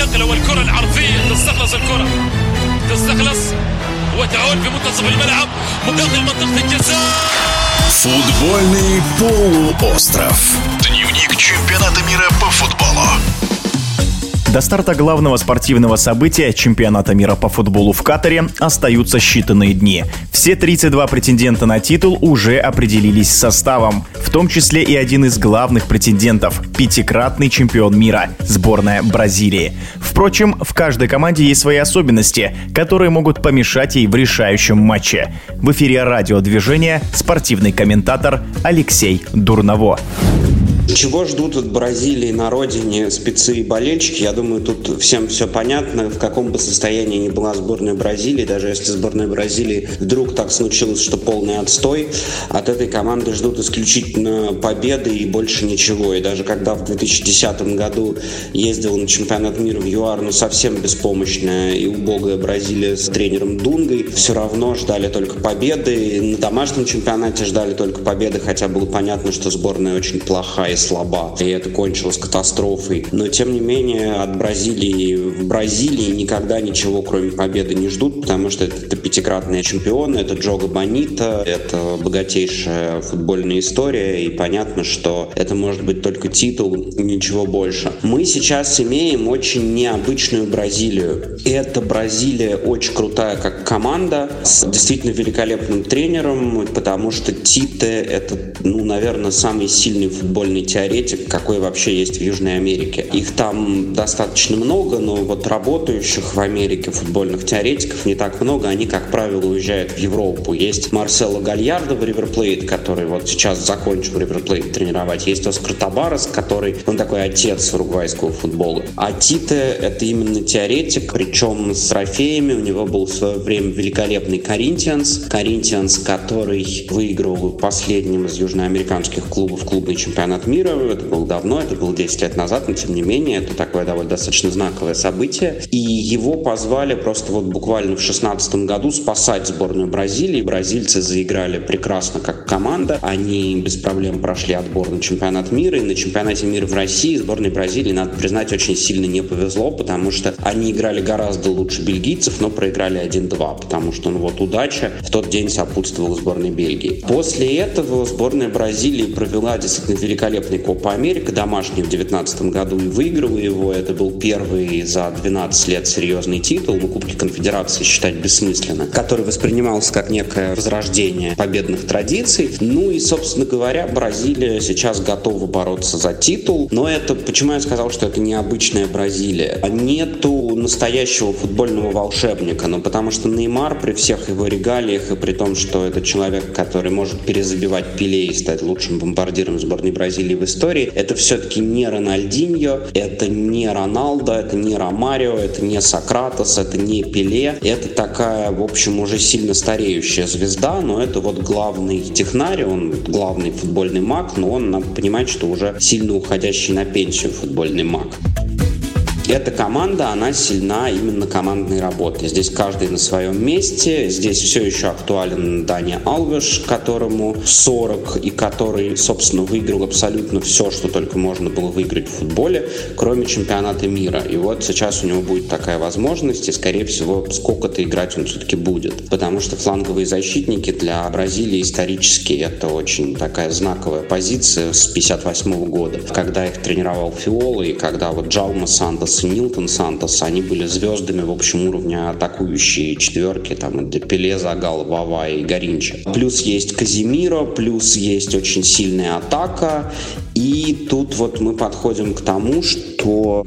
النقله والكره العرضيه تستخلص الكره تستخلص وتعود في منتصف الملعب مقابل منطقه الجزاء Футбольный полуостров. Дневник чемпионата мира по футболу. До старта главного спортивного события чемпионата мира по футболу в Катаре остаются считанные дни. Все 32 претендента на титул уже определились составом, в том числе и один из главных претендентов – пятикратный чемпион мира – сборная Бразилии. Впрочем, в каждой команде есть свои особенности, которые могут помешать ей в решающем матче. В эфире радиодвижения спортивный комментатор Алексей Дурново. Чего ждут от Бразилии на родине спецы и болельщики? Я думаю, тут всем все понятно, в каком бы состоянии ни была сборная Бразилии, даже если сборная Бразилии вдруг так случилось, что полный отстой, от этой команды ждут исключительно победы и больше ничего. И даже когда в 2010 году ездил на чемпионат мира в ЮАР, ну совсем беспомощная и убогая Бразилия с тренером Дунгой, все равно ждали только победы. На домашнем чемпионате ждали только победы, хотя было понятно, что сборная очень плохая слаба, и это кончилось катастрофой. Но, тем не менее, от Бразилии в Бразилии никогда ничего, кроме победы, не ждут, потому что это, это пятикратные чемпионы, это Джога Бонита, это богатейшая футбольная история, и понятно, что это может быть только титул, ничего больше. Мы сейчас имеем очень необычную Бразилию. Это Бразилия очень крутая как команда, с действительно великолепным тренером, потому что Тите это, ну, наверное, самый сильный футбольный теоретик, какой вообще есть в Южной Америке. Их там достаточно много, но вот работающих в Америке футбольных теоретиков не так много. Они, как правило, уезжают в Европу. Есть Марсело Гальярдо в Риверплейт, который вот сейчас закончил Риверплейт тренировать. Есть Оскар Табарес, который, он такой отец уругвайского футбола. А Тите — это именно теоретик, причем с трофеями. У него был в свое время великолепный Коринтианс. Коринтианс, который выиграл последним из южноамериканских клубов клубный чемпионат мира. Это было давно, это было 10 лет назад, но тем не менее это такое довольно достаточно знаковое событие. И его позвали просто вот буквально в 16 году спасать сборную Бразилии. Бразильцы заиграли прекрасно как команда. Они без проблем прошли отбор на чемпионат мира. И на чемпионате мира в России сборной Бразилии, надо признать, очень сильно не повезло, потому что они играли гораздо лучше бельгийцев, но проиграли 1-2, потому что ну вот удача в тот день сопутствовала сборной Бельгии. После этого сборная Бразилии провела действительно великолепный Копа Америка, домашний в 2019 году и выиграл его. Это был первый за 12 лет серьезный титул, ну, Кубки Конфедерации считать бессмысленно, который воспринимался как некое возрождение победных традиций. Ну и, собственно говоря, Бразилия сейчас готова бороться за титул, но это, почему я сказал, что это необычная Бразилия? Нету настоящего футбольного волшебника, ну потому что Неймар при всех его регалиях и при том, что это человек, который может перезабивать Пеле и стать лучшим бомбардиром сборной Бразилии в истории, это все-таки не Рональдиньо, это не Роналдо, это не Ромарио, это не Сократос, это не Пеле. Это такая, в общем, уже сильно стареющая звезда, но это вот главный технарь, он главный футбольный маг, но он, надо понимать, что уже сильно уходящий на пенсию футбольный маг. Эта команда, она сильна именно командной работой. Здесь каждый на своем месте. Здесь все еще актуален Дани Алвеш, которому 40 и который, собственно, выиграл абсолютно все, что только можно было выиграть в футболе, кроме чемпионата мира. И вот сейчас у него будет такая возможность, и, скорее всего, сколько-то играть он все-таки будет. Потому что фланговые защитники для Бразилии исторически это очень такая знаковая позиция с 58 года, когда их тренировал Фиола и когда вот Джалма Сантос и Нилтон Сантос, они были звездами, в общем, уровня атакующие четверки, там, Депеле, Загал, Вава и Горинча. Плюс есть Казимиро, плюс есть очень сильная атака, и тут вот мы подходим к тому, что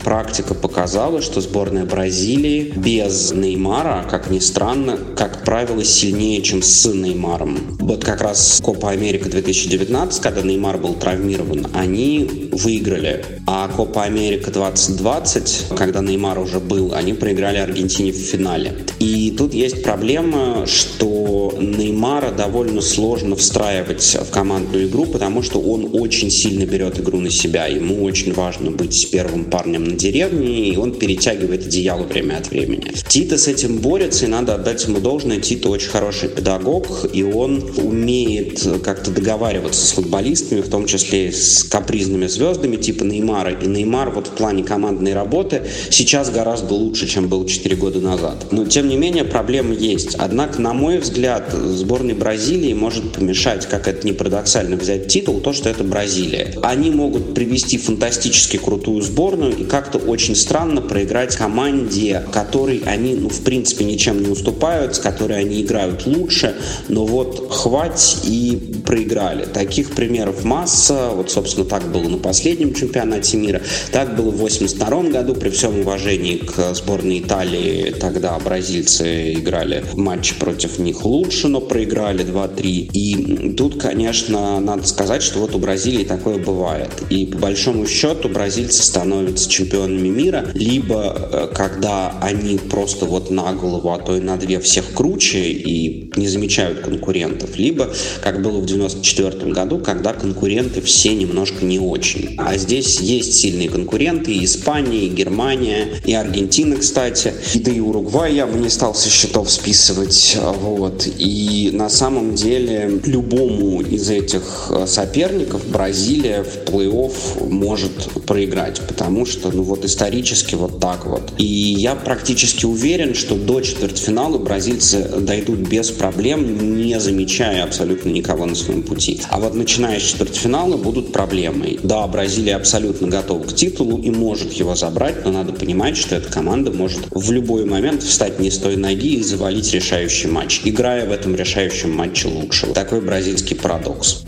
практика показала, что сборная Бразилии без Неймара, как ни странно, как правило, сильнее, чем с Неймаром. Вот как раз Копа Америка 2019, когда Неймар был травмирован, они выиграли. А Копа Америка 2020, когда Неймар уже был, они проиграли Аргентине в финале. И тут есть проблема, что Неймара довольно сложно встраивать в командную игру, потому что он очень сильно берет игру на себя. Ему очень важно быть первым парнем на деревне, и он перетягивает одеяло время от времени. Тита с этим борется, и надо отдать ему должное. Тита очень хороший педагог, и он умеет как-то договариваться с футболистами, в том числе с капризными звездами типа Неймара. И Неймар вот в плане командной работы сейчас гораздо лучше, чем был 4 года назад. Но, тем не менее, проблемы есть. Однако, на мой взгляд, сборной Бразилии может помешать, как это не парадоксально, взять титул, то, что это Бразилия. Они могут привести фантастически крутую сборную и как-то очень странно проиграть команде, которой они, ну, в принципе, ничем не уступают, с которой они играют лучше, но вот хватит и проиграли. Таких примеров масса. Вот, собственно, так было на последнем чемпионате мира. Так было в 82 году, при всем уважении к сборной Италии. Тогда бразильцы играли в матче против них лучше, но проиграли 2-3. И тут, конечно, надо сказать, что вот у Бразилии такое бывает. И по большому счету бразильцы становятся чемпионами мира, либо э, когда они просто вот на голову, а то и на две всех круче и не замечают конкурентов, либо, как было в 94 году, когда конкуренты все немножко не очень. А здесь есть сильные конкуренты, и Испания, и Германия, и Аргентина, кстати, и да и Уругвай я бы не стал со счетов списывать, вот. И на самом деле любому из этих э, соперников Бразилия в плей-офф может проиграть, потому что, ну вот исторически вот так вот. И я практически уверен, что до четвертьфинала бразильцы дойдут без проблем, не замечая абсолютно никого на своем пути. А вот начиная с четвертьфинала будут проблемы. Да, Бразилия абсолютно готова к титулу и может его забрать, но надо понимать, что эта команда может в любой момент встать не с той ноги и завалить решающий матч, играя в этом решающем матче лучше. Такой бразильский парадокс.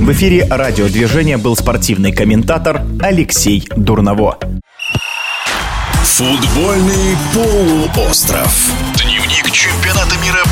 В эфире радиодвижения был спортивный комментатор Алексей Дурново. Футбольный полуостров. Дневник чемпионата мира